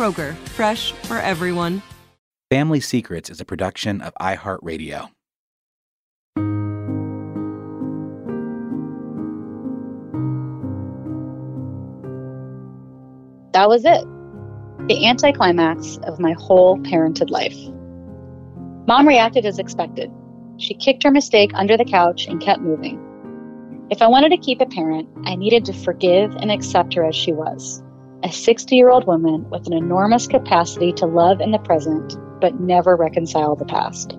Kroger, fresh for everyone. Family Secrets is a production of iHeartRadio. That was it. The anticlimax of my whole parented life. Mom reacted as expected. She kicked her mistake under the couch and kept moving. If I wanted to keep a parent, I needed to forgive and accept her as she was a 60 year old woman with an enormous capacity to love in the present, but never reconcile the past.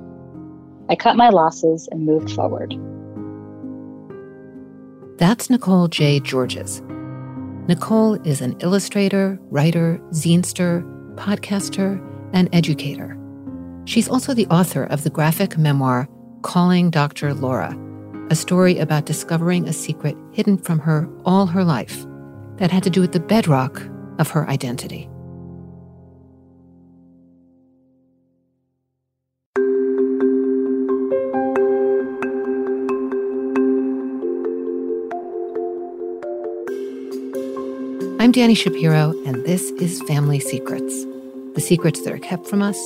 I cut my losses and moved forward. That's Nicole J. Georges. Nicole is an illustrator, writer, zinester, podcaster, and educator. She's also the author of the graphic memoir Calling Dr. Laura, a story about discovering a secret hidden from her all her life that had to do with the bedrock of her identity. I'm Dani Shapiro, and this is Family Secrets the secrets that are kept from us,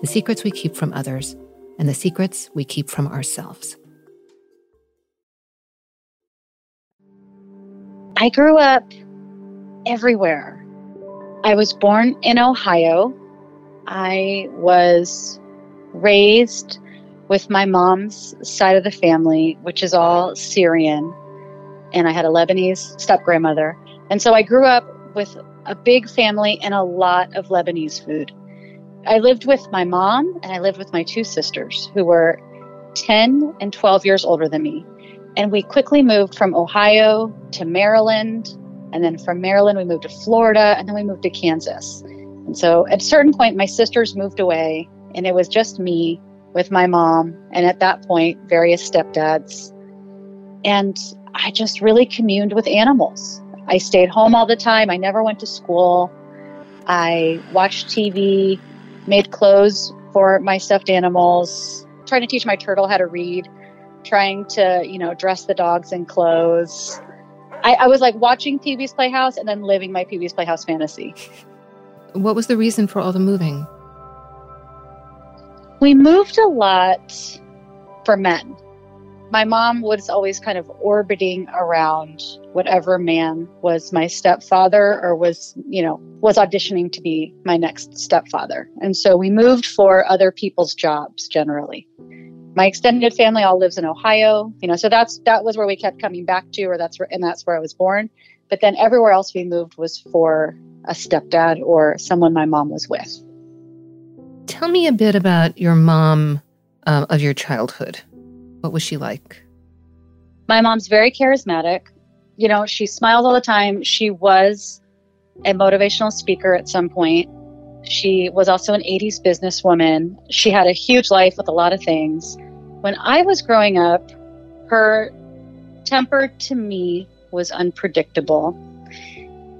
the secrets we keep from others, and the secrets we keep from ourselves. I grew up everywhere. I was born in Ohio. I was raised with my mom's side of the family, which is all Syrian, and I had a Lebanese step grandmother. And so I grew up with a big family and a lot of Lebanese food. I lived with my mom and I lived with my two sisters who were 10 and 12 years older than me. And we quickly moved from Ohio to Maryland. And then from Maryland, we moved to Florida and then we moved to Kansas. And so at a certain point, my sisters moved away and it was just me with my mom. And at that point, various stepdads. And I just really communed with animals. I stayed home all the time. I never went to school. I watched TV, made clothes for my stuffed animals, trying to teach my turtle how to read, trying to, you know, dress the dogs in clothes. I, I was like watching Pee Wee's Playhouse and then living my Pee Wee's Playhouse fantasy. What was the reason for all the moving? We moved a lot for men. My mom was always kind of orbiting around whatever man was my stepfather or was, you know, was auditioning to be my next stepfather. And so we moved for other people's jobs generally. My extended family all lives in Ohio, you know, so that's that was where we kept coming back to or that's where and that's where I was born. But then everywhere else we moved was for a stepdad or someone my mom was with. Tell me a bit about your mom uh, of your childhood. What was she like? My mom's very charismatic. You know, she smiled all the time. She was a motivational speaker at some point. She was also an 80s businesswoman. She had a huge life with a lot of things. When I was growing up, her temper to me was unpredictable.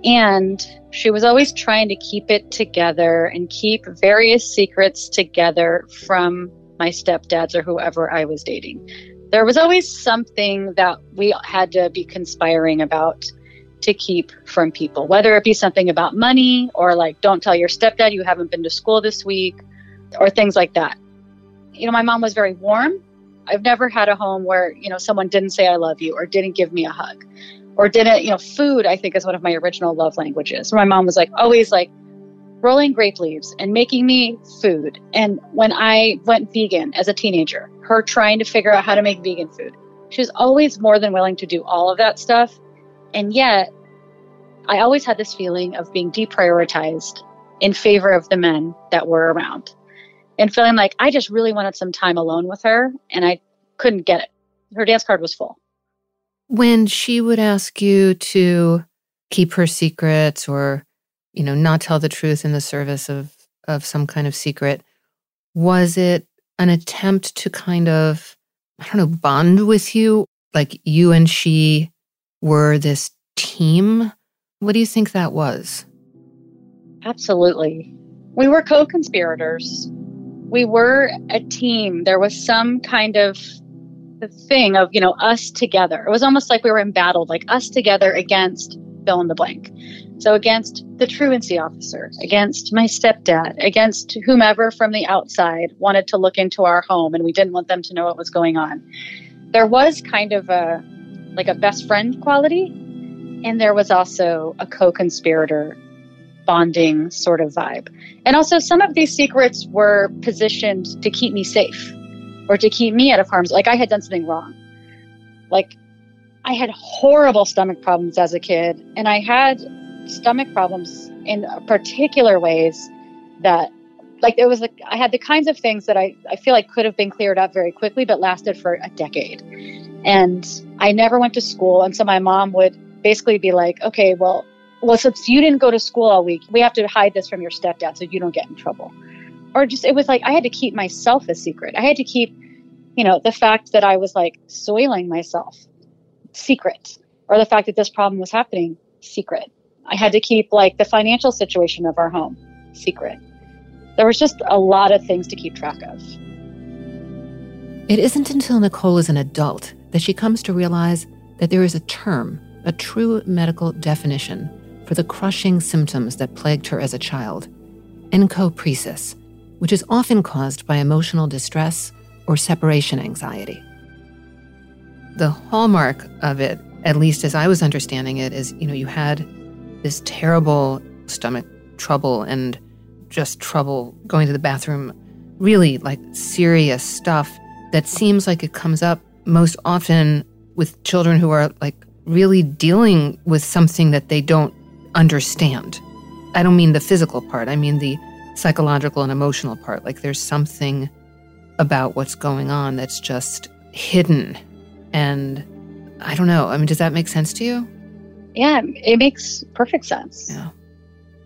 And she was always trying to keep it together and keep various secrets together from my stepdads or whoever I was dating. There was always something that we had to be conspiring about to keep from people, whether it be something about money or like, don't tell your stepdad you haven't been to school this week or things like that. You know, my mom was very warm. I've never had a home where, you know, someone didn't say I love you or didn't give me a hug or didn't, you know, food, I think is one of my original love languages. My mom was like always like rolling grape leaves and making me food. And when I went vegan as a teenager, her trying to figure out how to make vegan food, she was always more than willing to do all of that stuff. And yet, I always had this feeling of being deprioritized in favor of the men that were around and feeling like I just really wanted some time alone with her and I couldn't get it. Her dance card was full when she would ask you to keep her secrets or you know not tell the truth in the service of of some kind of secret was it an attempt to kind of i don't know bond with you like you and she were this team what do you think that was absolutely we were co-conspirators we were a team there was some kind of the thing of, you know, us together. It was almost like we were embattled, like us together against fill in the blank. So against the truancy officer, against my stepdad, against whomever from the outside wanted to look into our home and we didn't want them to know what was going on. There was kind of a like a best friend quality and there was also a co-conspirator bonding sort of vibe. And also some of these secrets were positioned to keep me safe or to keep me out of harm's like I had done something wrong. Like I had horrible stomach problems as a kid and I had stomach problems in particular ways that like it was like I had the kinds of things that I, I feel like could have been cleared up very quickly but lasted for a decade. And I never went to school and so my mom would basically be like, Okay, well well since you didn't go to school all week, we have to hide this from your stepdad so you don't get in trouble or just it was like I had to keep myself a secret. I had to keep, you know, the fact that I was like soiling myself secret, or the fact that this problem was happening secret. I had to keep like the financial situation of our home secret. There was just a lot of things to keep track of. It isn't until Nicole is an adult that she comes to realize that there is a term, a true medical definition for the crushing symptoms that plagued her as a child encopresis which is often caused by emotional distress or separation anxiety. The hallmark of it, at least as I was understanding it, is you know, you had this terrible stomach trouble and just trouble going to the bathroom, really like serious stuff that seems like it comes up most often with children who are like really dealing with something that they don't understand. I don't mean the physical part, I mean the psychological and emotional part. Like there's something about what's going on that's just hidden. And I don't know. I mean, does that make sense to you? Yeah, it makes perfect sense. Yeah.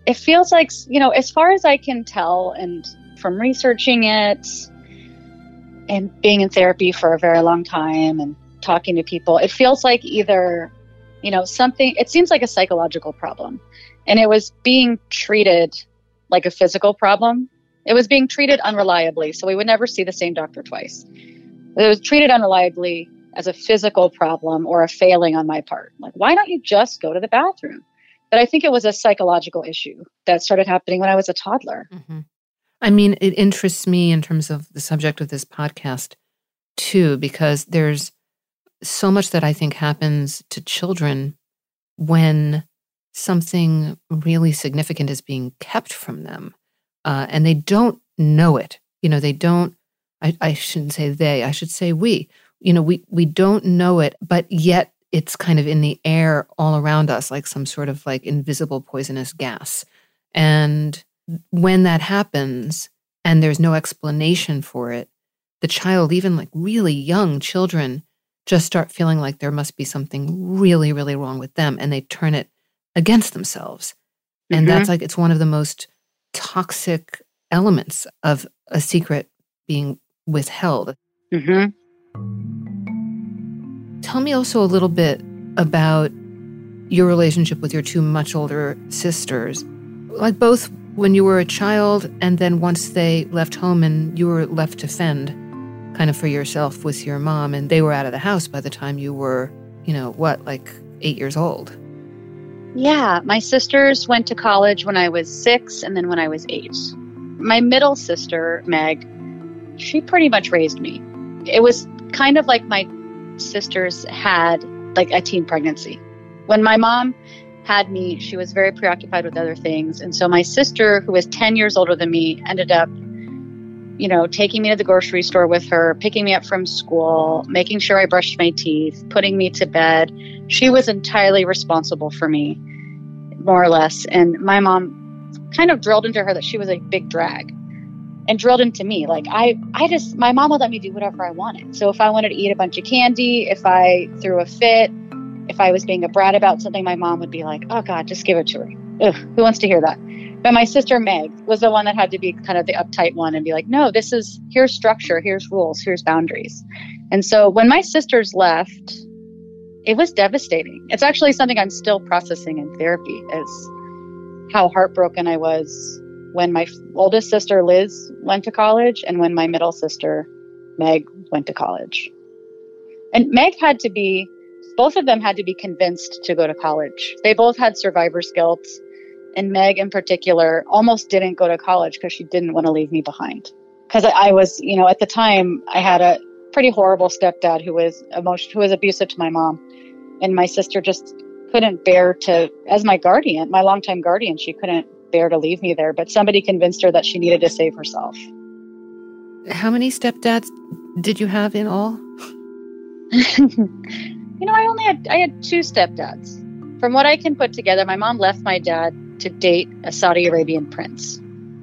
It feels like, you know, as far as I can tell, and from researching it and being in therapy for a very long time and talking to people, it feels like either, you know, something, it seems like a psychological problem. And it was being treated like a physical problem. It was being treated unreliably, so we would never see the same doctor twice. It was treated unreliably as a physical problem or a failing on my part. Like, why don't you just go to the bathroom? But I think it was a psychological issue that started happening when I was a toddler. Mm-hmm. I mean, it interests me in terms of the subject of this podcast, too, because there's so much that I think happens to children when something really significant is being kept from them uh, and they don't know it. You know, they don't, I, I shouldn't say they, I should say we. You know, we, we don't know it, but yet it's kind of in the air all around us, like some sort of like invisible poisonous gas. And when that happens and there's no explanation for it, the child, even like really young children, just start feeling like there must be something really, really wrong with them and they turn it against themselves. And mm-hmm. that's like, it's one of the most toxic elements of a secret being withheld. Mm-hmm. Tell me also a little bit about your relationship with your two much older sisters, like both when you were a child and then once they left home and you were left to fend kind of for yourself with your mom and they were out of the house by the time you were, you know, what, like eight years old? Yeah, my sisters went to college when I was six and then when I was eight. My middle sister, Meg, she pretty much raised me. It was kind of like my sisters had like a teen pregnancy. When my mom had me, she was very preoccupied with other things. And so my sister, who was 10 years older than me, ended up you know, taking me to the grocery store with her, picking me up from school, making sure I brushed my teeth, putting me to bed. She was entirely responsible for me, more or less. And my mom kind of drilled into her that she was a big drag and drilled into me like i i just my mom would let me do whatever i wanted so if i wanted to eat a bunch of candy if i threw a fit if i was being a brat about something my mom would be like oh god just give it to her Ugh, who wants to hear that but my sister Meg was the one that had to be kind of the uptight one and be like, no, this is here's structure, here's rules, here's boundaries. And so when my sisters left, it was devastating. It's actually something I'm still processing in therapy is how heartbroken I was when my oldest sister Liz went to college and when my middle sister Meg went to college. And Meg had to be both of them had to be convinced to go to college. They both had survivor's guilt and Meg in particular almost didn't go to college because she didn't want to leave me behind. Because I, was, you know, at the time I had a pretty horrible stepdad who was emotion, who was abusive to my mom, and my sister just couldn't bear to, as my guardian, my longtime guardian, she couldn't bear to leave me there. But somebody convinced her that she needed to save herself. How many stepdads did you have in all? you know, I only had I had two stepdads. From what I can put together, my mom left my dad to date a Saudi Arabian prince.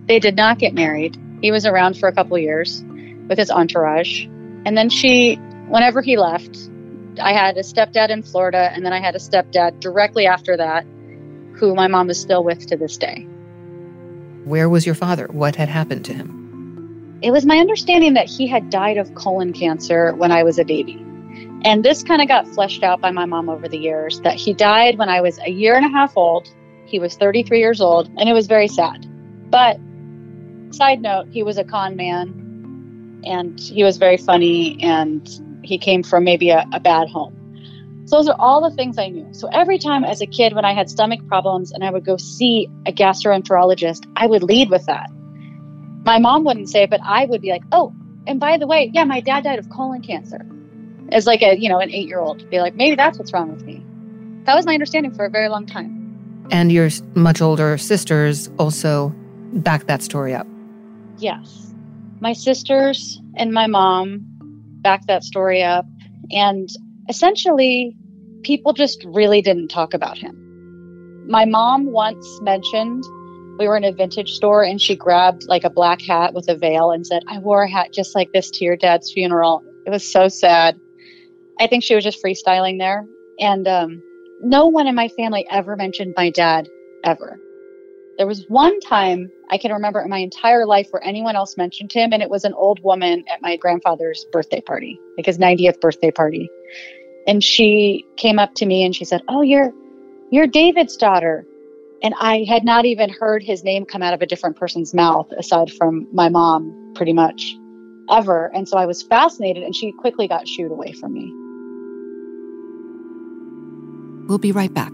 They did not get married. He was around for a couple years with his entourage. And then she, whenever he left, I had a stepdad in Florida, and then I had a stepdad directly after that, who my mom is still with to this day. Where was your father? What had happened to him? It was my understanding that he had died of colon cancer when I was a baby. And this kind of got fleshed out by my mom over the years that he died when I was a year and a half old he was 33 years old, and it was very sad. But, side note, he was a con man, and he was very funny, and he came from maybe a, a bad home. So, those are all the things I knew. So, every time as a kid, when I had stomach problems and I would go see a gastroenterologist, I would lead with that. My mom wouldn't say it, but I would be like, oh, and by the way, yeah, my dad died of colon cancer. As like a, you know, an eight year old, be like, maybe that's what's wrong with me. That was my understanding for a very long time. And your much older sisters also back that story up. Yes. My sisters and my mom backed that story up. And essentially, people just really didn't talk about him. My mom once mentioned we were in a vintage store and she grabbed like a black hat with a veil and said, I wore a hat just like this to your dad's funeral. It was so sad. I think she was just freestyling there. And um, no one in my family ever mentioned my dad ever. There was one time I can remember in my entire life where anyone else mentioned him, and it was an old woman at my grandfather's birthday party, like his 90th birthday party. And she came up to me and she said, "Oh, you're you're David's daughter." And I had not even heard his name come out of a different person's mouth aside from my mom pretty much ever. And so I was fascinated and she quickly got shooed away from me. We'll be right back.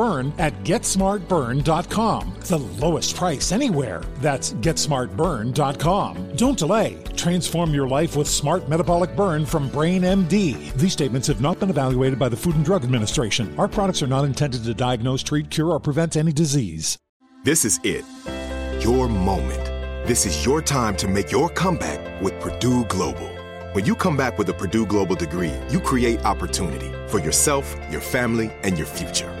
at GetSmartBurn.com. The lowest price anywhere. That's GetSmartBurn.com. Don't delay. Transform your life with Smart Metabolic Burn from Brain MD. These statements have not been evaluated by the Food and Drug Administration. Our products are not intended to diagnose, treat, cure, or prevent any disease. This is it. Your moment. This is your time to make your comeback with Purdue Global. When you come back with a Purdue Global degree, you create opportunity for yourself, your family, and your future.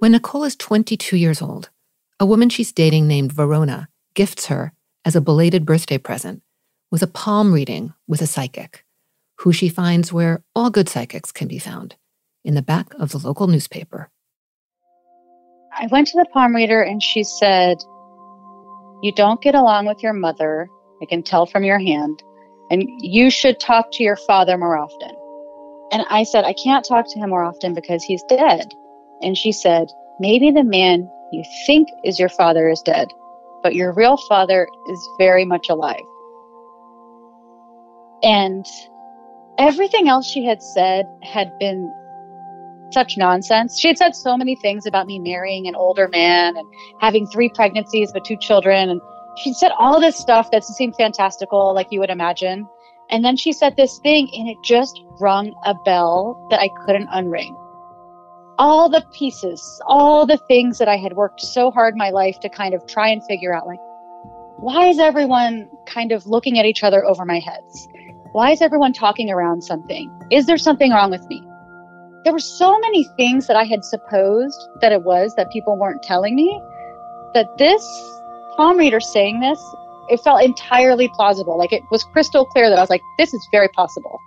When Nicole is 22 years old, a woman she's dating named Verona gifts her, as a belated birthday present, with a palm reading with a psychic, who she finds where all good psychics can be found in the back of the local newspaper. I went to the palm reader and she said, You don't get along with your mother. I can tell from your hand. And you should talk to your father more often. And I said, I can't talk to him more often because he's dead. And she said, Maybe the man you think is your father is dead, but your real father is very much alive. And everything else she had said had been such nonsense. She had said so many things about me marrying an older man and having three pregnancies but two children. And she said all this stuff that seemed fantastical, like you would imagine. And then she said this thing, and it just rung a bell that I couldn't unring all the pieces, all the things that I had worked so hard my life to kind of try and figure out like, why is everyone kind of looking at each other over my heads? Why is everyone talking around something? Is there something wrong with me? There were so many things that I had supposed that it was that people weren't telling me that this palm reader saying this, it felt entirely plausible. Like it was crystal clear that I was like, this is very possible.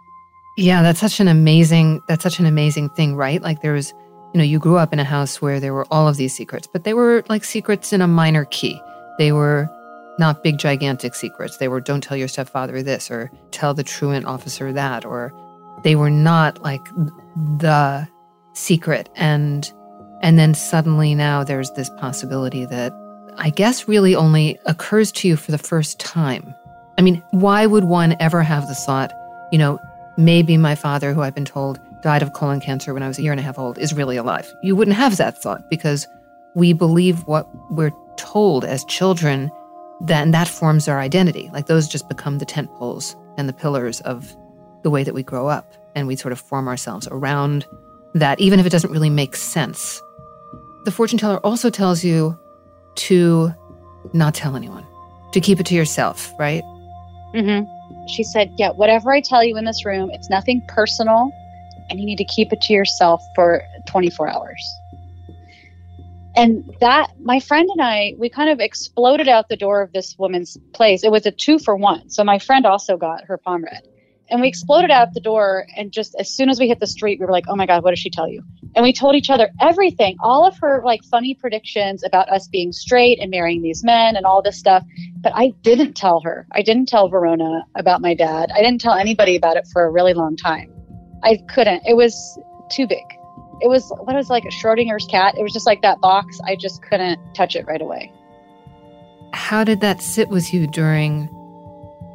Yeah, that's such an amazing that's such an amazing thing, right? Like there was you know, you grew up in a house where there were all of these secrets, but they were like secrets in a minor key. They were not big, gigantic secrets. They were don't tell your stepfather this or tell the truant officer that, or they were not like the secret and and then suddenly now there's this possibility that I guess really only occurs to you for the first time. I mean, why would one ever have the thought, you know, maybe my father, who I've been told died of colon cancer when I was a year and a half old, is really alive? You wouldn't have that thought because we believe what we're told as children, then that forms our identity. Like those just become the tent poles and the pillars of the way that we grow up. And we sort of form ourselves around that, even if it doesn't really make sense. The fortune teller also tells you to not tell anyone, to keep it to yourself, right? Mm-hmm. She said, Yeah, whatever I tell you in this room, it's nothing personal, and you need to keep it to yourself for 24 hours. And that, my friend and I, we kind of exploded out the door of this woman's place. It was a two for one. So my friend also got her palm read. And we exploded out the door. And just as soon as we hit the street, we were like, oh my God, what did she tell you? And we told each other everything, all of her like funny predictions about us being straight and marrying these men and all this stuff. But I didn't tell her. I didn't tell Verona about my dad. I didn't tell anybody about it for a really long time. I couldn't. It was too big. It was what was like a Schrodinger's cat. It was just like that box. I just couldn't touch it right away. How did that sit with you during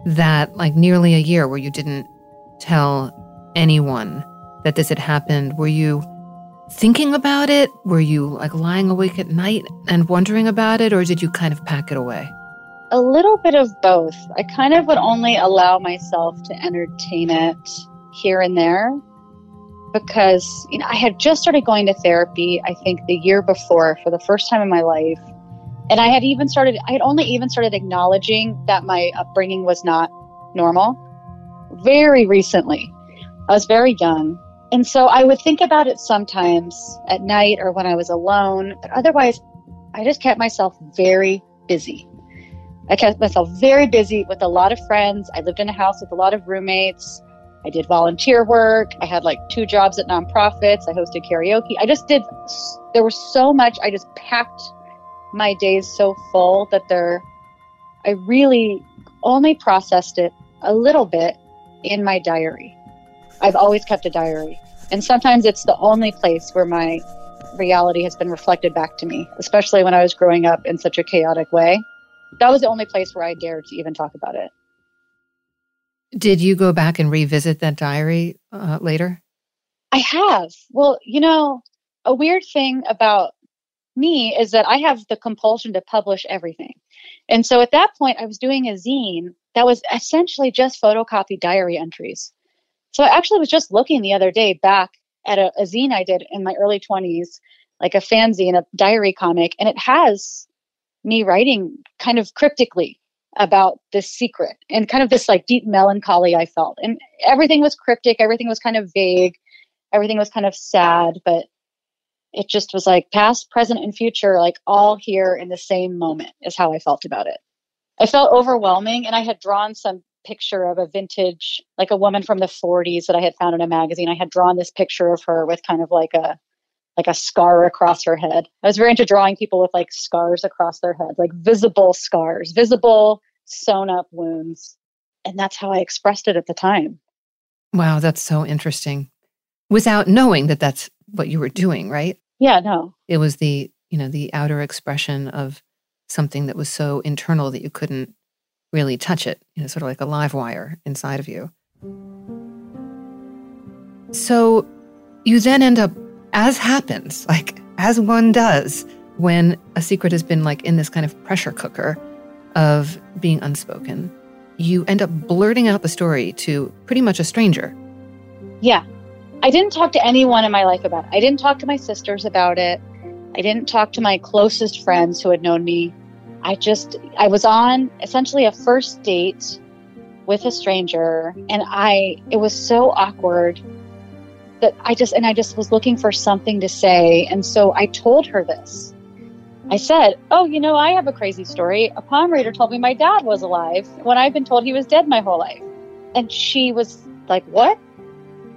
that like nearly a year where you didn't tell anyone that this had happened? Were you thinking about it? Were you like lying awake at night and wondering about it, or did you kind of pack it away? A little bit of both. I kind of would only allow myself to entertain it here and there because you know I had just started going to therapy I think the year before for the first time in my life and I had even started I had only even started acknowledging that my upbringing was not normal very recently. I was very young and so I would think about it sometimes at night or when I was alone, but otherwise, I just kept myself very busy. I kept myself very busy with a lot of friends. I lived in a house with a lot of roommates. I did volunteer work. I had like two jobs at nonprofits. I hosted karaoke. I just did, there was so much. I just packed my days so full that there, I really only processed it a little bit in my diary. I've always kept a diary. And sometimes it's the only place where my reality has been reflected back to me, especially when I was growing up in such a chaotic way. That was the only place where I dared to even talk about it. Did you go back and revisit that diary uh, later? I have. Well, you know, a weird thing about me is that I have the compulsion to publish everything. And so at that point, I was doing a zine that was essentially just photocopied diary entries. So I actually was just looking the other day back at a, a zine I did in my early 20s, like a fanzine, a diary comic, and it has me writing kind of cryptically about this secret and kind of this like deep melancholy I felt. And everything was cryptic, everything was kind of vague, everything was kind of sad, but it just was like past, present, and future, like all here in the same moment is how I felt about it. I felt overwhelming and I had drawn some picture of a vintage, like a woman from the 40s that I had found in a magazine. I had drawn this picture of her with kind of like a like a scar across her head. I was very into drawing people with like scars across their head, like visible scars, visible sewn up wounds. And that's how I expressed it at the time. Wow, that's so interesting. Without knowing that that's what you were doing, right? Yeah, no. It was the, you know, the outer expression of something that was so internal that you couldn't really touch it, you know, sort of like a live wire inside of you. So you then end up, as happens, like as one does when a secret has been like in this kind of pressure cooker of being unspoken, you end up blurting out the story to pretty much a stranger. Yeah. I didn't talk to anyone in my life about it. I didn't talk to my sisters about it. I didn't talk to my closest friends who had known me I just, I was on essentially a first date with a stranger, and I, it was so awkward that I just, and I just was looking for something to say. And so I told her this. I said, Oh, you know, I have a crazy story. A palm reader told me my dad was alive when I've been told he was dead my whole life. And she was like, What?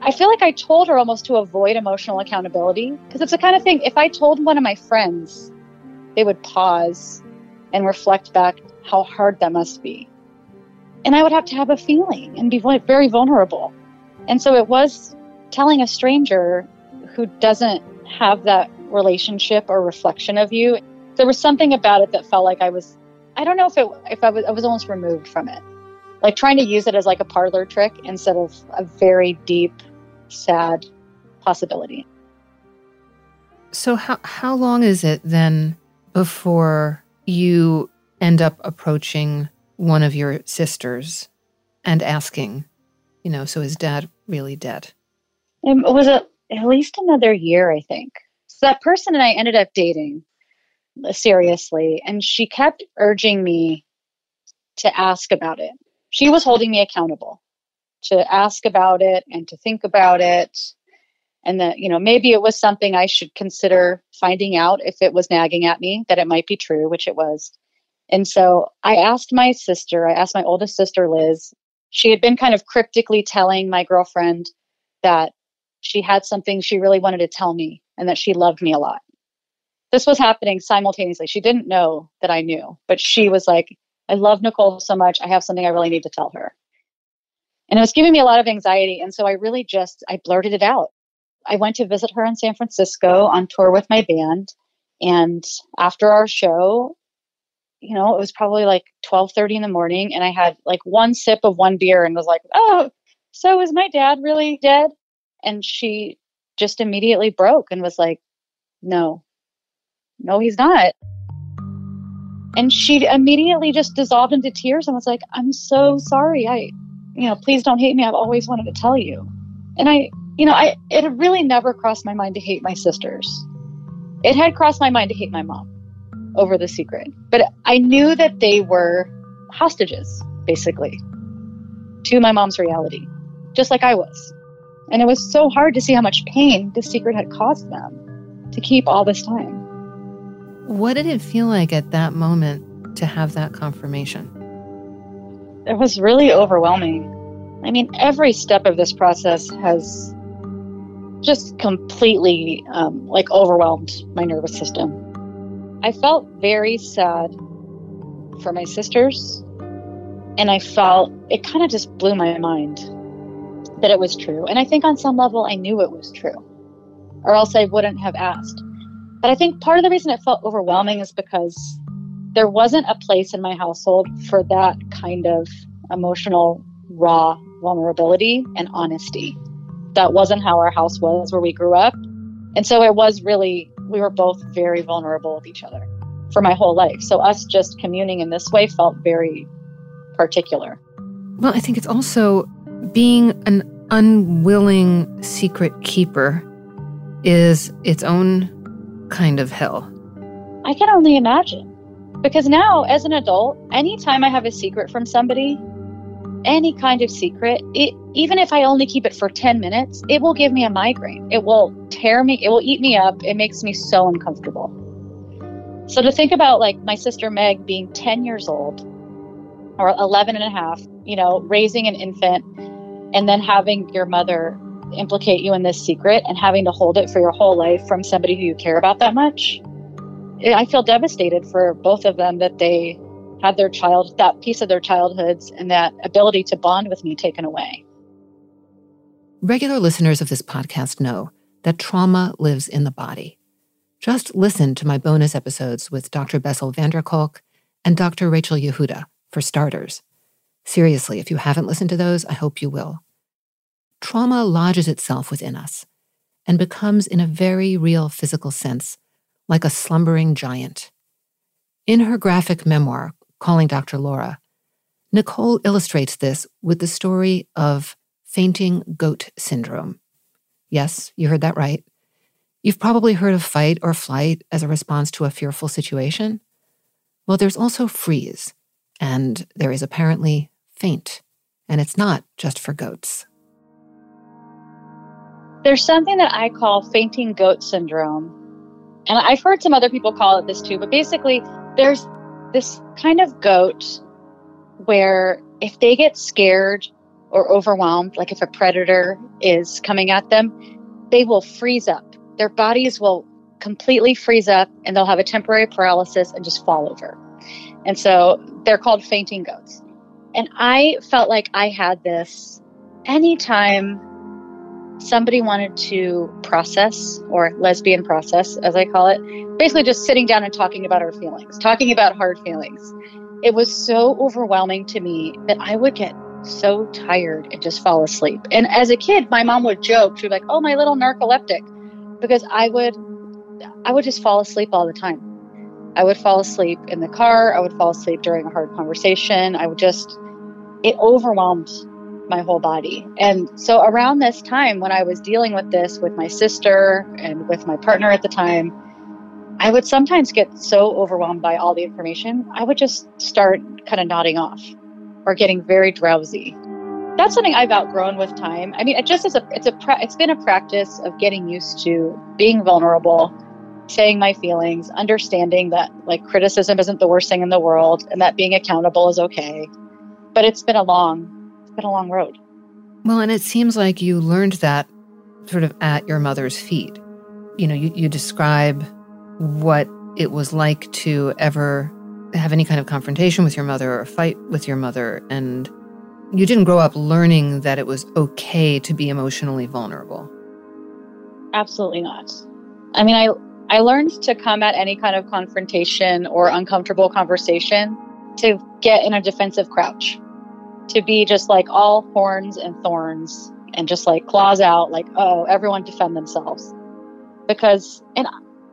I feel like I told her almost to avoid emotional accountability because it's the kind of thing, if I told one of my friends, they would pause and reflect back how hard that must be. And I would have to have a feeling and be very vulnerable. And so it was telling a stranger who doesn't have that relationship or reflection of you. There was something about it that felt like I was I don't know if it if I was I was almost removed from it. Like trying to use it as like a parlor trick instead of a very deep, sad possibility. So how how long is it then before you end up approaching one of your sisters and asking, you know, so is dad really dead? Um, it was a, at least another year, I think. So that person and I ended up dating seriously, and she kept urging me to ask about it. She was holding me accountable to ask about it and to think about it. And that, you know, maybe it was something I should consider finding out if it was nagging at me, that it might be true, which it was. And so I asked my sister, I asked my oldest sister, Liz. She had been kind of cryptically telling my girlfriend that she had something she really wanted to tell me and that she loved me a lot. This was happening simultaneously. She didn't know that I knew, but she was like, I love Nicole so much. I have something I really need to tell her. And it was giving me a lot of anxiety. And so I really just, I blurted it out. I went to visit her in San Francisco on tour with my band. And after our show, you know, it was probably like 12:30 in the morning and I had like one sip of one beer and was like, "Oh, so is my dad really dead?" And she just immediately broke and was like, "No. No, he's not." And she immediately just dissolved into tears and was like, "I'm so sorry. I, you know, please don't hate me. I've always wanted to tell you." And I, you know, I it really never crossed my mind to hate my sisters. It had crossed my mind to hate my mom over the secret. But I knew that they were hostages, basically, to my mom's reality, just like I was. And it was so hard to see how much pain the secret had caused them to keep all this time. What did it feel like at that moment to have that confirmation? It was really overwhelming. I mean, every step of this process has just completely um, like overwhelmed my nervous system. I felt very sad for my sisters. And I felt it kind of just blew my mind that it was true. And I think on some level I knew it was true, or else I wouldn't have asked. But I think part of the reason it felt overwhelming is because there wasn't a place in my household for that kind of emotional, raw vulnerability and honesty. That wasn't how our house was where we grew up. And so it was really we were both very vulnerable with each other for my whole life. So us just communing in this way felt very particular. Well, I think it's also being an unwilling secret keeper is its own kind of hell. I can only imagine. Because now, as an adult, anytime I have a secret from somebody, any kind of secret, it, even if I only keep it for 10 minutes, it will give me a migraine. It will tear me, it will eat me up. It makes me so uncomfortable. So to think about like my sister Meg being 10 years old or 11 and a half, you know, raising an infant and then having your mother implicate you in this secret and having to hold it for your whole life from somebody who you care about that much. Eh, I feel devastated for both of them that they had their child, that piece of their childhoods and that ability to bond with me taken away. Regular listeners of this podcast know that trauma lives in the body. Just listen to my bonus episodes with Dr. Bessel van der Kolk and Dr. Rachel Yehuda, for starters. Seriously, if you haven't listened to those, I hope you will. Trauma lodges itself within us and becomes, in a very real physical sense, like a slumbering giant. In her graphic memoir, calling Dr. Laura. Nicole illustrates this with the story of fainting goat syndrome. Yes, you heard that right. You've probably heard of fight or flight as a response to a fearful situation. Well, there's also freeze, and there is apparently faint, and it's not just for goats. There's something that I call fainting goat syndrome. And I've heard some other people call it this too, but basically, there's this kind of goat where if they get scared or overwhelmed, like if a predator is coming at them, they will freeze up. Their bodies will completely freeze up and they'll have a temporary paralysis and just fall over. And so they're called fainting goats. And I felt like I had this anytime somebody wanted to process, or lesbian process, as I call it, basically just sitting down and talking about our feelings, talking about hard feelings. It was so overwhelming to me that I would get so tired and just fall asleep. And as a kid, my mom would joke, she'd be like, "Oh, my little narcoleptic," because I would, I would just fall asleep all the time. I would fall asleep in the car. I would fall asleep during a hard conversation. I would just, it overwhelmed my whole body. And so around this time, when I was dealing with this with my sister and with my partner at the time, I would sometimes get so overwhelmed by all the information, I would just start kind of nodding off or getting very drowsy. That's something I've outgrown with time. I mean, it just is a it's a it's been a practice of getting used to being vulnerable, saying my feelings, understanding that like criticism isn't the worst thing in the world and that being accountable is okay. But it's been a long it's been a long road. Well, and it seems like you learned that sort of at your mother's feet. You know, you, you describe what it was like to ever have any kind of confrontation with your mother or fight with your mother. And you didn't grow up learning that it was okay to be emotionally vulnerable. Absolutely not. I mean, I I learned to come at any kind of confrontation or uncomfortable conversation to get in a defensive crouch, to be just like all horns and thorns and just like claws out, like, oh, everyone defend themselves. Because, and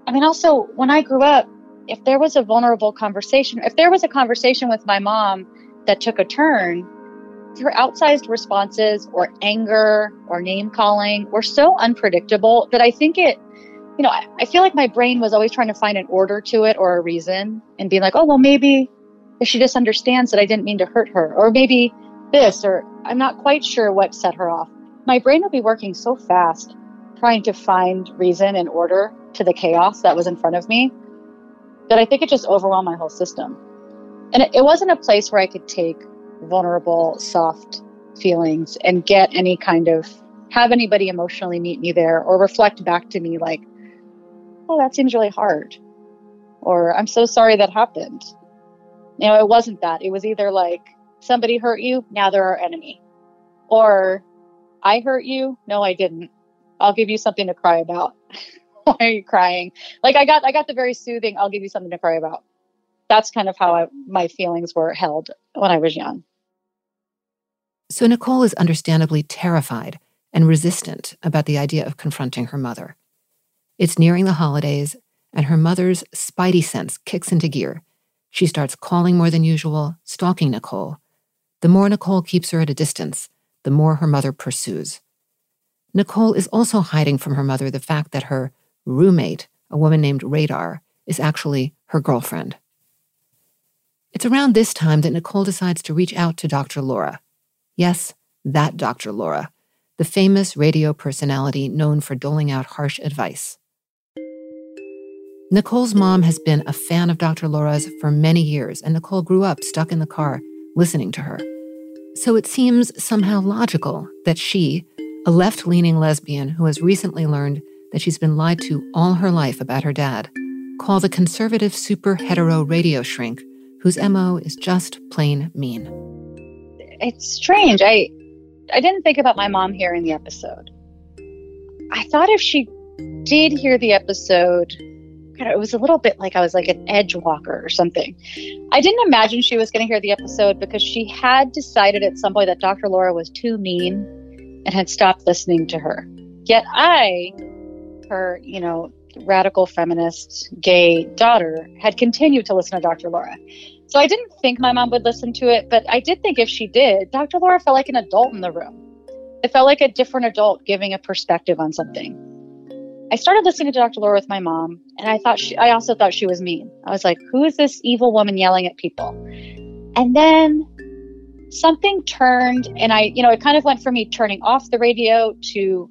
I mean, also, when I grew up, if there was a vulnerable conversation, if there was a conversation with my mom that took a turn, her outsized responses or anger or name calling were so unpredictable that I think it, you know, I, I, feel like my brain was always trying to find an order to it or a reason and being like, oh, well, maybe if she just understands that I didn't mean to hurt her, or maybe this, or I'm not quite sure what set her off. My brain would be working so fast trying to find reason and order to the chaos that was in front of me that I think it just overwhelmed my whole system. And it, it wasn't a place where I could take vulnerable, soft feelings and get any kind of have anybody emotionally meet me there or reflect back to me like, oh, that seems really hard. Or I'm so sorry that happened. You know, it wasn't that. It was either like, somebody hurt you, now they're our enemy. Or I hurt you, no, I didn't. I'll give you something to cry about. why are you crying? Like I got I got the very soothing, I'll give you something to cry about. That's kind of how I, my feelings were held when I was young. So Nicole is understandably terrified and resistant about the idea of confronting her mother. It's nearing the holidays, and her mother's spidey sense kicks into gear. She starts calling more than usual, stalking Nicole. The more Nicole keeps her at a distance, the more her mother pursues. Nicole is also hiding from her mother the fact that her roommate, a woman named Radar, is actually her girlfriend. It's around this time that Nicole decides to reach out to Dr. Laura. Yes, that Dr. Laura, the famous radio personality known for doling out harsh advice. Nicole's mom has been a fan of Dr. Laura's for many years, and Nicole grew up stuck in the car listening to her. So it seems somehow logical that she, a left leaning lesbian who has recently learned that she's been lied to all her life about her dad, call the conservative super hetero radio shrink, whose MO is just plain mean. It's strange. I I didn't think about my mom hearing the episode. I thought if she did hear the episode, It was a little bit like I was like an edge walker or something. I didn't imagine she was going to hear the episode because she had decided at some point that Dr. Laura was too mean and had stopped listening to her. Yet I her, you know, radical feminist gay daughter had continued to listen to Dr. Laura. So I didn't think my mom would listen to it, but I did think if she did, Dr. Laura felt like an adult in the room. It felt like a different adult giving a perspective on something. I started listening to Dr. Laura with my mom, and I thought she, I also thought she was mean. I was like, who is this evil woman yelling at people? And then something turned, and I, you know, it kind of went from me turning off the radio to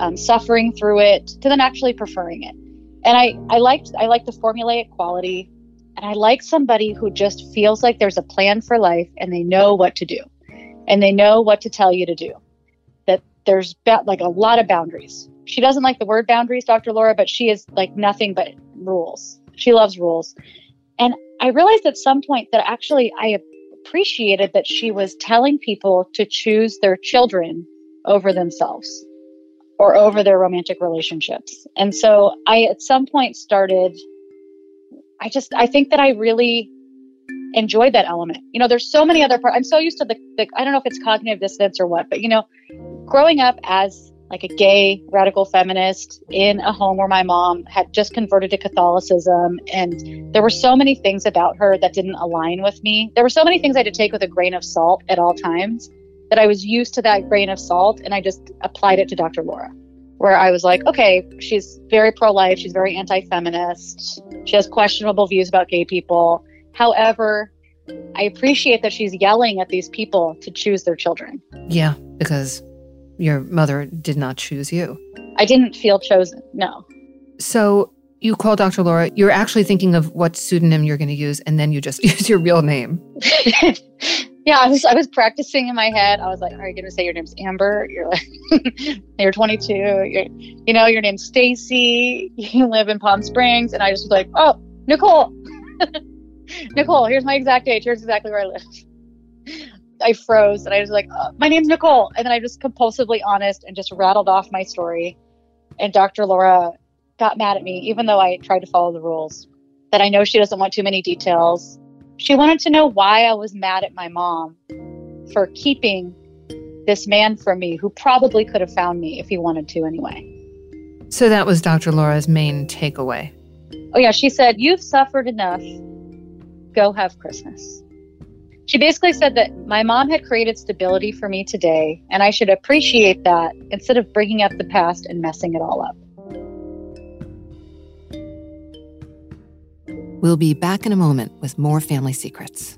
um, suffering through it to then actually preferring it. And I, I liked I liked the formulaic quality, and I like somebody who just feels like there's a plan for life and they know what to do, and they know what to tell you to do. That there's ba- like a lot of boundaries. She doesn't like the word boundaries, Dr. Laura, but she is like nothing but rules. She loves rules. And I realized at some point that actually I appreciated that she was telling people to choose their children over themselves or over their romantic relationships. And so I, at some point, started, I just, I think that I really enjoyed that element. You know, there's so many other parts. I'm so used to the, the, I don't know if it's cognitive dissonance or what, but you know, growing up as like a gay radical feminist in a home where my mom had just converted to Catholicism. And there were so many things about her that didn't align with me. There were so many things I had to take with a grain of salt at all times that I was used to that grain of salt. And I just applied it to Dr. Laura, where I was like, okay, she's very pro life. She's very anti feminist. She has questionable views about gay people. However, I appreciate that she's yelling at these people to choose their children. Yeah, because your mother did not choose you. I didn't feel chosen, no. So you call Dr. Laura, you're actually thinking of what pseudonym you're going to use, and then you just use your real name. yeah, I was I was practicing in my head. I was like, "Are you going to say your name's Amber? You're like, you're 22. You're, you know, your name's Stacy. You live in Palm Springs." And I just was like, "Oh, Nicole, Nicole. Here's my exact age. Here's exactly where I live." I froze and I was like, uh, my name's Nicole. And then I just compulsively honest and just rattled off my story. And Dr. Laura got mad at me, even though I tried to follow the rules. That I know she doesn't want too many details. She wanted to know why I was mad at my mom for keeping this man from me who probably could have found me if he wanted to anyway. So that was Dr. Laura's main takeaway. Oh, yeah. She said, You've suffered enough. Go have Christmas. She basically said that my mom had created stability for me today, and I should appreciate that instead of bringing up the past and messing it all up. We'll be back in a moment with more family secrets.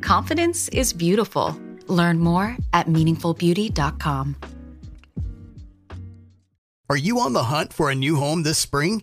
Confidence is beautiful. Learn more at meaningfulbeauty.com. Are you on the hunt for a new home this spring?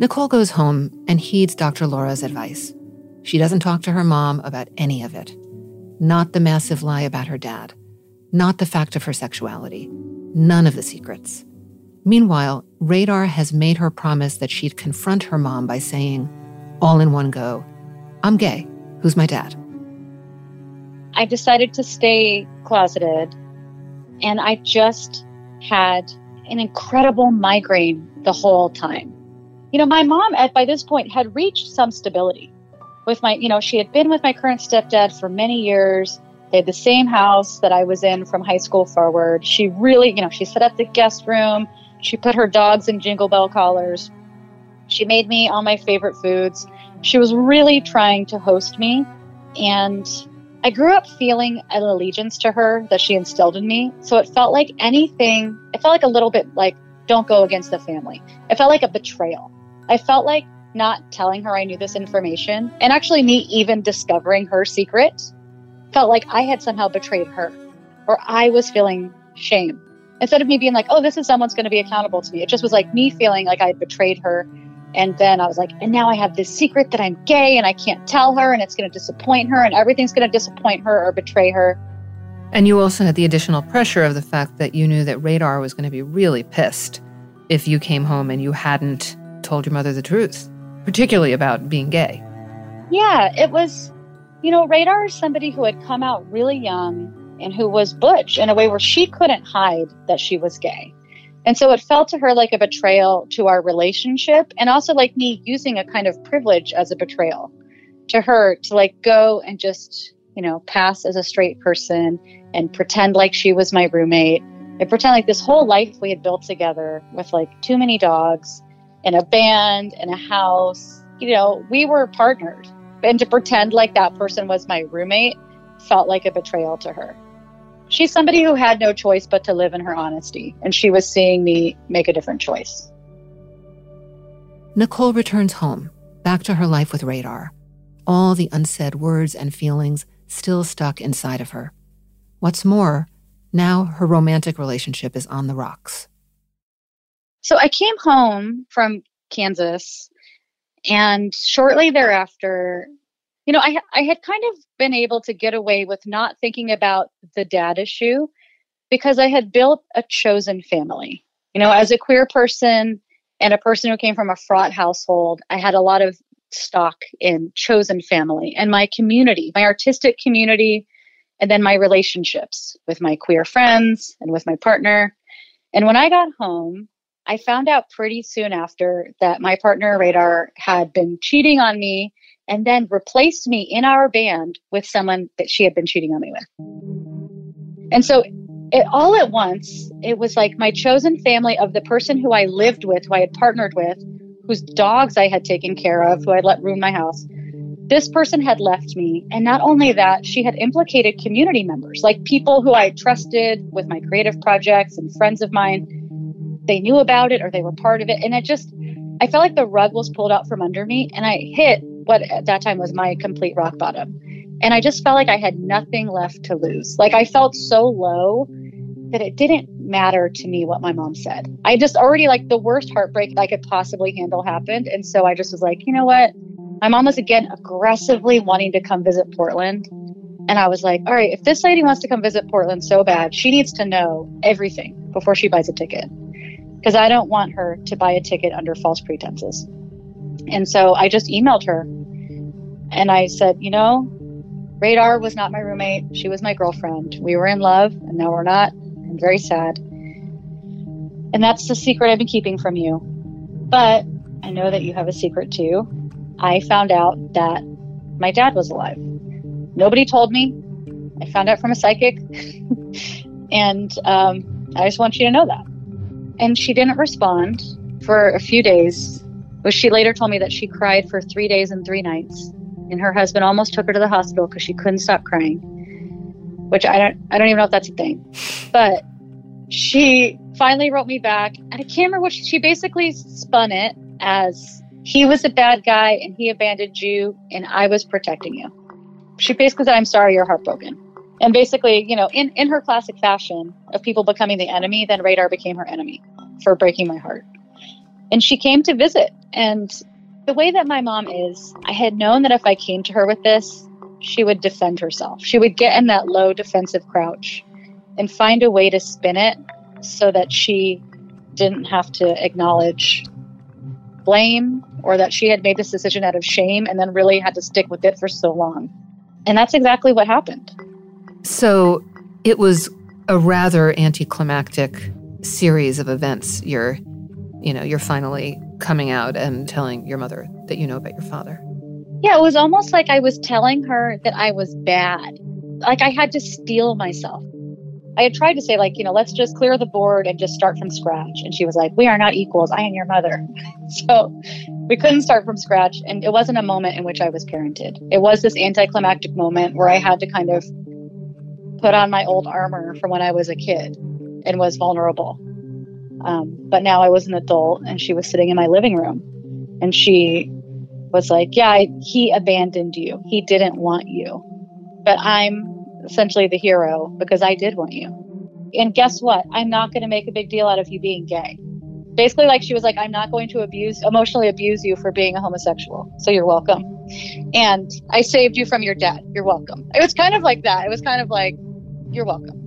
Nicole goes home and heeds Dr. Laura's advice. She doesn't talk to her mom about any of it. Not the massive lie about her dad, not the fact of her sexuality, none of the secrets. Meanwhile, Radar has made her promise that she'd confront her mom by saying, all in one go, I'm gay. Who's my dad? I decided to stay closeted, and I just had an incredible migraine the whole time. You know, my mom at by this point had reached some stability with my, you know, she had been with my current stepdad for many years. They had the same house that I was in from high school forward. She really, you know, she set up the guest room. She put her dogs in jingle bell collars. She made me all my favorite foods. She was really trying to host me. And I grew up feeling an allegiance to her that she instilled in me. So it felt like anything, it felt like a little bit like, don't go against the family. It felt like a betrayal. I felt like not telling her I knew this information and actually me even discovering her secret felt like I had somehow betrayed her or I was feeling shame. Instead of me being like, oh, this is someone's going to be accountable to me, it just was like me feeling like I had betrayed her. And then I was like, and now I have this secret that I'm gay and I can't tell her and it's going to disappoint her and everything's going to disappoint her or betray her. And you also had the additional pressure of the fact that you knew that Radar was going to be really pissed if you came home and you hadn't told your mother the truth, particularly about being gay. Yeah, it was, you know, Radar is somebody who had come out really young and who was butch in a way where she couldn't hide that she was gay. And so it felt to her like a betrayal to our relationship and also like me using a kind of privilege as a betrayal to her to like go and just, you know, pass as a straight person and pretend like she was my roommate and pretend like this whole life we had built together with like too many dogs in a band, in a house. You know, we were partnered. And to pretend like that person was my roommate felt like a betrayal to her. She's somebody who had no choice but to live in her honesty, and she was seeing me make a different choice. Nicole returns home, back to her life with Radar. All the unsaid words and feelings still stuck inside of her. What's more, now her romantic relationship is on the rocks. So I came home from Kansas, and shortly thereafter, you know, I I had kind of been able to get away with not thinking about the dad issue because I had built a chosen family. You know, as a queer person and a person who came from a fraught household, I had a lot of stock in chosen family and my community, my artistic community, and then my relationships with my queer friends and with my partner. And when I got home, I found out pretty soon after that my partner Radar had been cheating on me and then replaced me in our band with someone that she had been cheating on me with. And so it all at once, it was like my chosen family of the person who I lived with, who I had partnered with, whose dogs I had taken care of, who I let ruin my house. This person had left me. And not only that, she had implicated community members, like people who I trusted with my creative projects and friends of mine they knew about it or they were part of it. And it just, I felt like the rug was pulled out from under me and I hit what at that time was my complete rock bottom. And I just felt like I had nothing left to lose. Like I felt so low that it didn't matter to me what my mom said. I just already like the worst heartbreak I could possibly handle happened. And so I just was like, you know what? My mom was again aggressively wanting to come visit Portland. And I was like, all right, if this lady wants to come visit Portland so bad, she needs to know everything before she buys a ticket because I don't want her to buy a ticket under false pretenses. And so I just emailed her and I said, you know, Radar was not my roommate. She was my girlfriend. We were in love and now we're not. I'm very sad. And that's the secret I've been keeping from you. But I know that you have a secret too. I found out that my dad was alive. Nobody told me. I found out from a psychic. And um, I just want you to know that. And she didn't respond for a few days. But she later told me that she cried for three days and three nights. And her husband almost took her to the hospital because she couldn't stop crying. Which I don't I don't even know if that's a thing. But she finally wrote me back and I can't remember what she, she basically spun it as he was a bad guy and he abandoned you and I was protecting you. She basically said, I'm sorry you're heartbroken. And basically, you know, in, in her classic fashion of people becoming the enemy, then Radar became her enemy for breaking my heart. And she came to visit. And the way that my mom is, I had known that if I came to her with this, she would defend herself. She would get in that low defensive crouch and find a way to spin it so that she didn't have to acknowledge blame or that she had made this decision out of shame and then really had to stick with it for so long. And that's exactly what happened. So it was a rather anticlimactic series of events. You're, you know, you're finally coming out and telling your mother that you know about your father. Yeah, it was almost like I was telling her that I was bad. Like I had to steel myself. I had tried to say, like, you know, let's just clear the board and just start from scratch. And she was like, we are not equals. I am your mother. so we couldn't start from scratch. And it wasn't a moment in which I was parented. It was this anticlimactic moment where I had to kind of put on my old armor from when I was a kid and was vulnerable. Um, but now I was an adult and she was sitting in my living room and she was like, Yeah, I, he abandoned you. He didn't want you. But I'm essentially the hero because I did want you. And guess what? I'm not going to make a big deal out of you being gay. Basically, like she was like, I'm not going to abuse, emotionally abuse you for being a homosexual. So you're welcome. And I saved you from your dad. You're welcome. It was kind of like that. It was kind of like, you're welcome.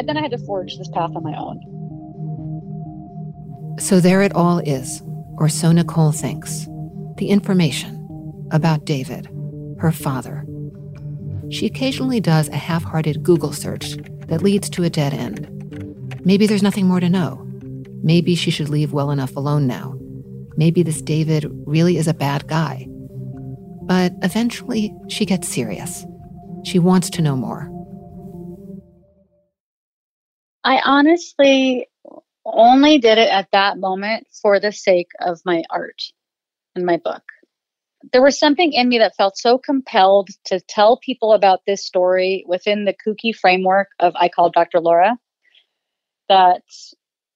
And then I had to forge this path on my own. So there it all is, or so Nicole thinks. The information about David, her father, she occasionally does a half hearted Google search that leads to a dead end. Maybe there's nothing more to know. Maybe she should leave well enough alone now. Maybe this David really is a bad guy. But eventually, she gets serious. She wants to know more. I honestly only did it at that moment for the sake of my art and my book there was something in me that felt so compelled to tell people about this story within the kooky framework of I Called Dr. Laura that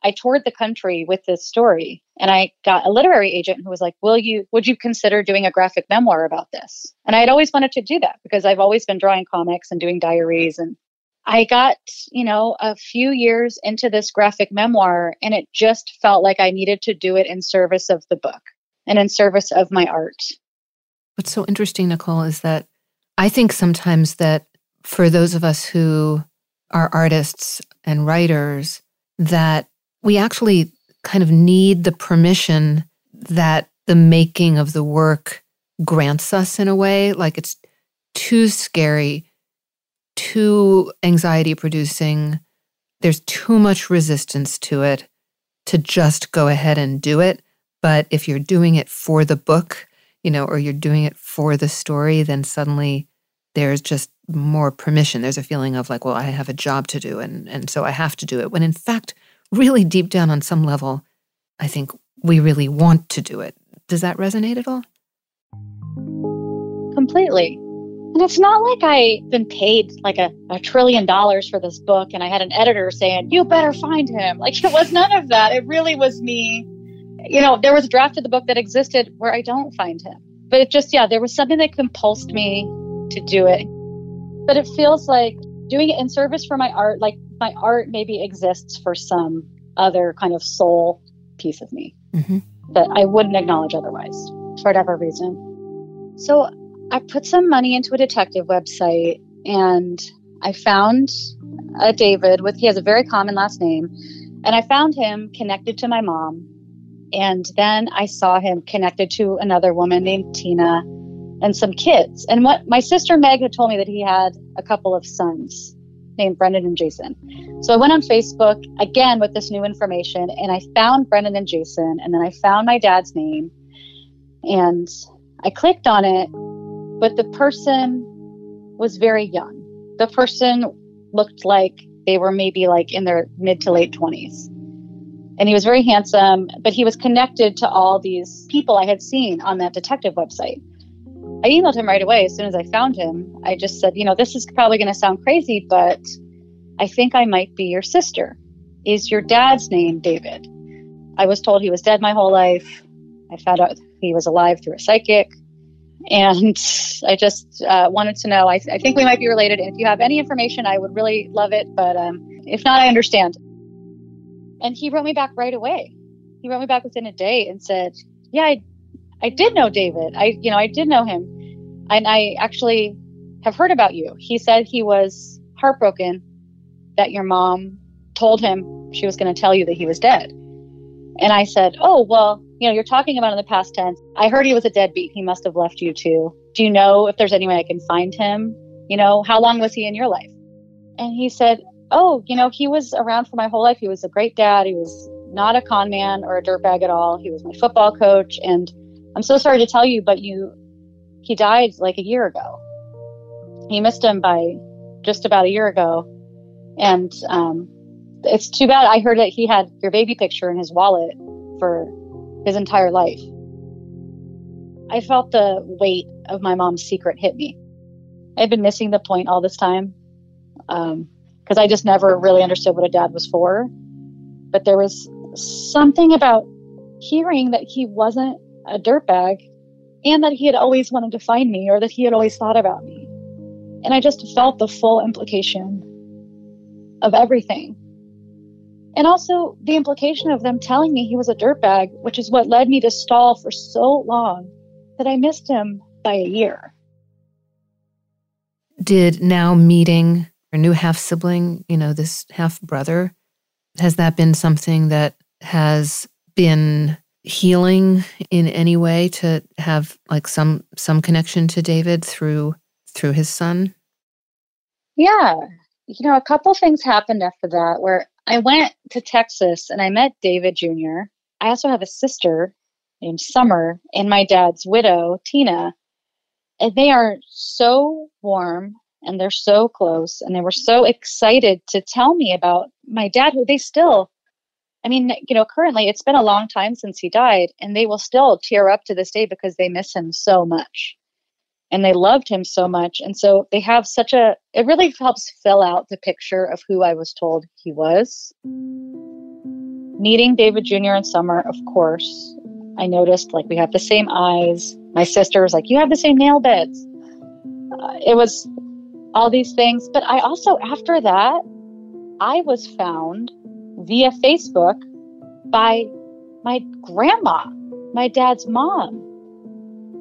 I toured the country with this story and I got a literary agent who was like, Will you, would you consider doing a graphic memoir about this? And I had always wanted to do that because I've always been drawing comics and doing diaries. And I got, you know, a few years into this graphic memoir and it just felt like I needed to do it in service of the book and in service of my art. What's so interesting, Nicole, is that I think sometimes that for those of us who are artists and writers, that we actually kind of need the permission that the making of the work grants us in a way. Like it's too scary, too anxiety producing. There's too much resistance to it to just go ahead and do it. But if you're doing it for the book, you know, or you're doing it for the story, then suddenly there's just more permission. There's a feeling of like, well, I have a job to do and and so I have to do it. When in fact, really deep down on some level, I think we really want to do it. Does that resonate at all? Completely. And it's not like I've been paid like a, a trillion dollars for this book and I had an editor saying, you better find him. Like it was none of that. It really was me you know, there was a draft of the book that existed where I don't find him. But it just, yeah, there was something that compulsed me to do it. But it feels like doing it in service for my art, like my art maybe exists for some other kind of soul piece of me mm-hmm. that I wouldn't acknowledge otherwise for whatever reason. So I put some money into a detective website and I found a David with, he has a very common last name. And I found him connected to my mom and then I saw him connected to another woman named Tina and some kids. And what my sister Meg had told me that he had a couple of sons named Brendan and Jason. So I went on Facebook again with this new information and I found Brendan and Jason and then I found my dad's name and I clicked on it, but the person was very young. The person looked like they were maybe like in their mid to late 20s. And he was very handsome, but he was connected to all these people I had seen on that detective website. I emailed him right away as soon as I found him. I just said, you know, this is probably going to sound crazy, but I think I might be your sister. Is your dad's name David? I was told he was dead my whole life. I found out he was alive through a psychic. And I just uh, wanted to know. I, I, think we might be related. And if you have any information, I would really love it. But um, if not, I understand. And he wrote me back right away. He wrote me back within a day and said, "Yeah, I, I did know David. I, you know, I did know him, and I actually have heard about you." He said he was heartbroken that your mom told him she was going to tell you that he was dead. And I said, "Oh, well, you know, you're talking about in the past tense. I heard he was a deadbeat. He must have left you too. Do you know if there's any way I can find him? You know, how long was he in your life? And he said, Oh, you know, he was around for my whole life. He was a great dad. He was not a con man or a dirtbag at all. He was my football coach. And I'm so sorry to tell you, but you, he died like a year ago. He missed him by just about a year ago. And um, it's too bad. I heard that he had your baby picture in his wallet for his entire life. I felt the weight of my mom's secret hit me. I've been missing the point all this time because um, I just never really understood what a dad was for. But there was something about hearing that he wasn't a dirtbag and that he had always wanted to find me or that he had always thought about me. And I just felt the full implication of everything. And also the implication of them telling me he was a dirtbag, which is what led me to stall for so long that I missed him by a year. Did now meeting your new half sibling, you know, this half brother, has that been something that has been healing in any way to have like some some connection to David through through his son? Yeah. You know, a couple things happened after that where I went to Texas and I met David Jr. I also have a sister named Summer and my dad's widow, Tina. And they are so warm and they're so close and they were so excited to tell me about my dad who they still I mean, you know, currently it's been a long time since he died and they will still tear up to this day because they miss him so much and they loved him so much. And so they have such a, it really helps fill out the picture of who I was told he was. Meeting David Jr. and Summer, of course, I noticed like we have the same eyes. My sister was like, You have the same nail beds. Uh, it was all these things. But I also, after that, I was found via Facebook by my grandma, my dad's mom.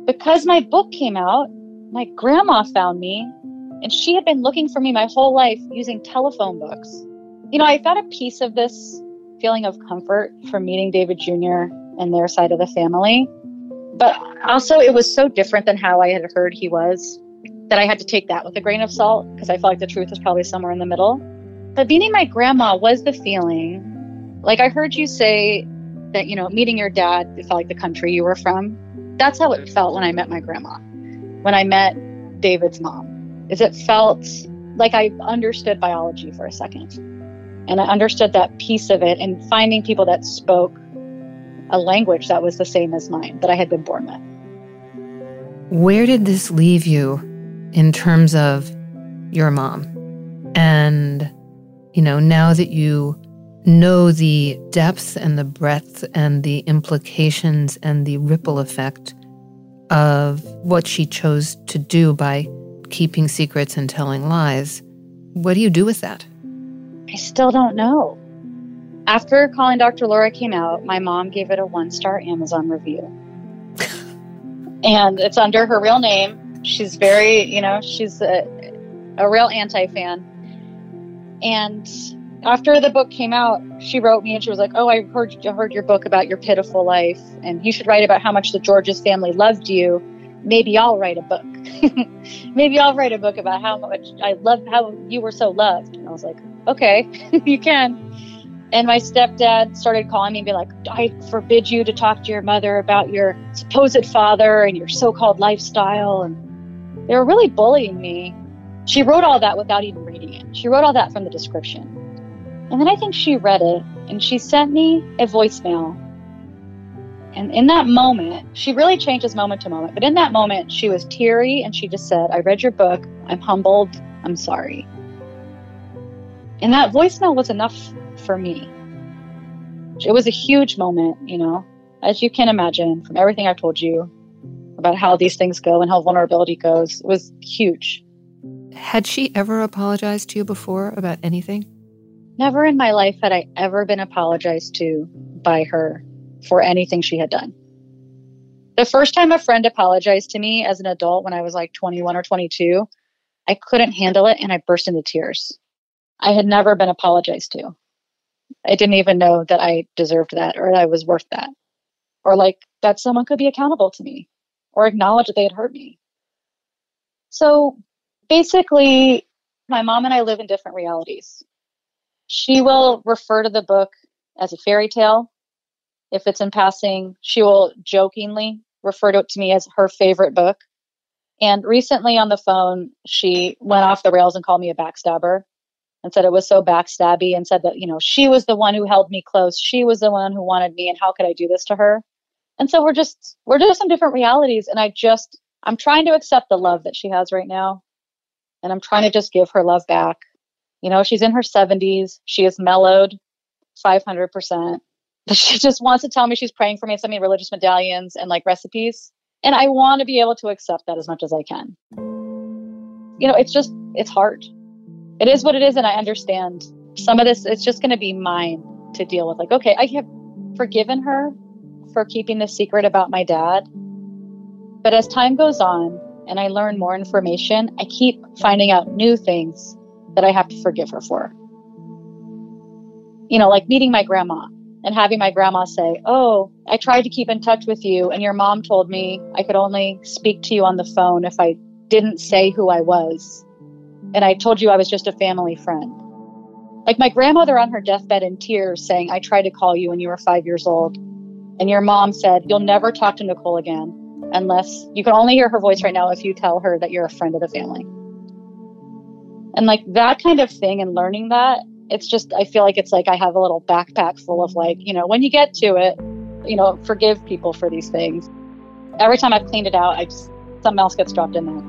Because my book came out, my grandma found me, and she had been looking for me my whole life using telephone books. You know, I got a piece of this feeling of comfort from meeting David Jr. and their side of the family. But also, it was so different than how I had heard he was that I had to take that with a grain of salt because I felt like the truth was probably somewhere in the middle. But meeting my grandma was the feeling. Like I heard you say that, you know, meeting your dad, it felt like the country you were from. That's how it felt when I met my grandma when I met David's mom is it felt like I understood biology for a second. And I understood that piece of it and finding people that spoke a language that was the same as mine that I had been born with. Where did this leave you in terms of your mom? And, you know, now that you know the depth and the breadth and the implications and the ripple effect of what she chose to do by keeping secrets and telling lies. What do you do with that? I still don't know. After Calling Dr. Laura came out, my mom gave it a one star Amazon review. and it's under her real name. She's very, you know, she's a, a real anti fan. And after the book came out, she wrote me and she was like, "Oh, I heard heard your book about your pitiful life, and you should write about how much the Georges family loved you. Maybe I'll write a book. Maybe I'll write a book about how much I love how you were so loved." And I was like, "Okay, you can." And my stepdad started calling me and be like, "I forbid you to talk to your mother about your supposed father and your so-called lifestyle." And they were really bullying me She wrote all that without even reading it. She wrote all that from the description. And then I think she read it and she sent me a voicemail. And in that moment, she really changes moment to moment. But in that moment, she was teary and she just said, I read your book. I'm humbled. I'm sorry. And that voicemail was enough for me. It was a huge moment, you know, as you can imagine from everything I've told you about how these things go and how vulnerability goes. It was huge. Had she ever apologized to you before about anything? Never in my life had I ever been apologized to by her for anything she had done. The first time a friend apologized to me as an adult when I was like 21 or 22, I couldn't handle it and I burst into tears. I had never been apologized to. I didn't even know that I deserved that or I was worth that or like that someone could be accountable to me or acknowledge that they had hurt me. So basically, my mom and I live in different realities. She will refer to the book as a fairy tale. If it's in passing, she will jokingly refer to it to me as her favorite book. And recently on the phone, she went off the rails and called me a backstabber and said it was so backstabby and said that, you know, she was the one who held me close. She was the one who wanted me and how could I do this to her? And so we're just we're just in different realities and I just I'm trying to accept the love that she has right now. And I'm trying to just give her love back. You know, she's in her 70s. She is mellowed 500%. But she just wants to tell me she's praying for me, send me religious medallions and like recipes. And I want to be able to accept that as much as I can. You know, it's just, it's hard it is what it is and i understand some of this it's just going to be mine to deal with like okay i have forgiven her for keeping the secret about my dad but as time goes on and i learn more information i keep finding out new things that i have to forgive her for you know like meeting my grandma and having my grandma say oh i tried to keep in touch with you and your mom told me i could only speak to you on the phone if i didn't say who i was and I told you I was just a family friend. Like my grandmother on her deathbed in tears saying, I tried to call you when you were five years old. And your mom said, You'll never talk to Nicole again unless you can only hear her voice right now if you tell her that you're a friend of the family. And like that kind of thing and learning that, it's just, I feel like it's like I have a little backpack full of like, you know, when you get to it, you know, forgive people for these things. Every time I've cleaned it out, I just, something else gets dropped in there.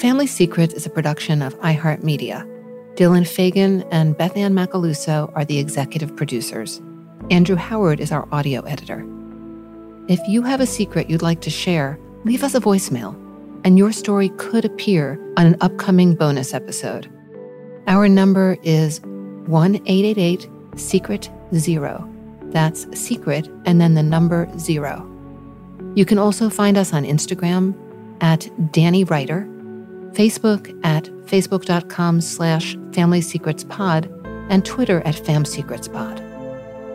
Family Secrets is a production of iHeartMedia. Dylan Fagan and Bethann Macaluso are the executive producers. Andrew Howard is our audio editor. If you have a secret you'd like to share, leave us a voicemail, and your story could appear on an upcoming bonus episode. Our number is 1 888 Secret Zero. That's secret and then the number zero. You can also find us on Instagram at Danny Writer Facebook at facebook.com slash family secrets pod, and Twitter at famsecretspod.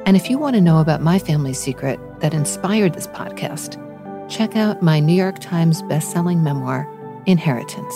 And if you want to know about my family secret that inspired this podcast, check out my New York Times bestselling memoir, Inheritance.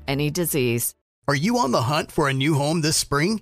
any disease. Are you on the hunt for a new home this spring?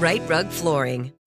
Rite Rug Flooring.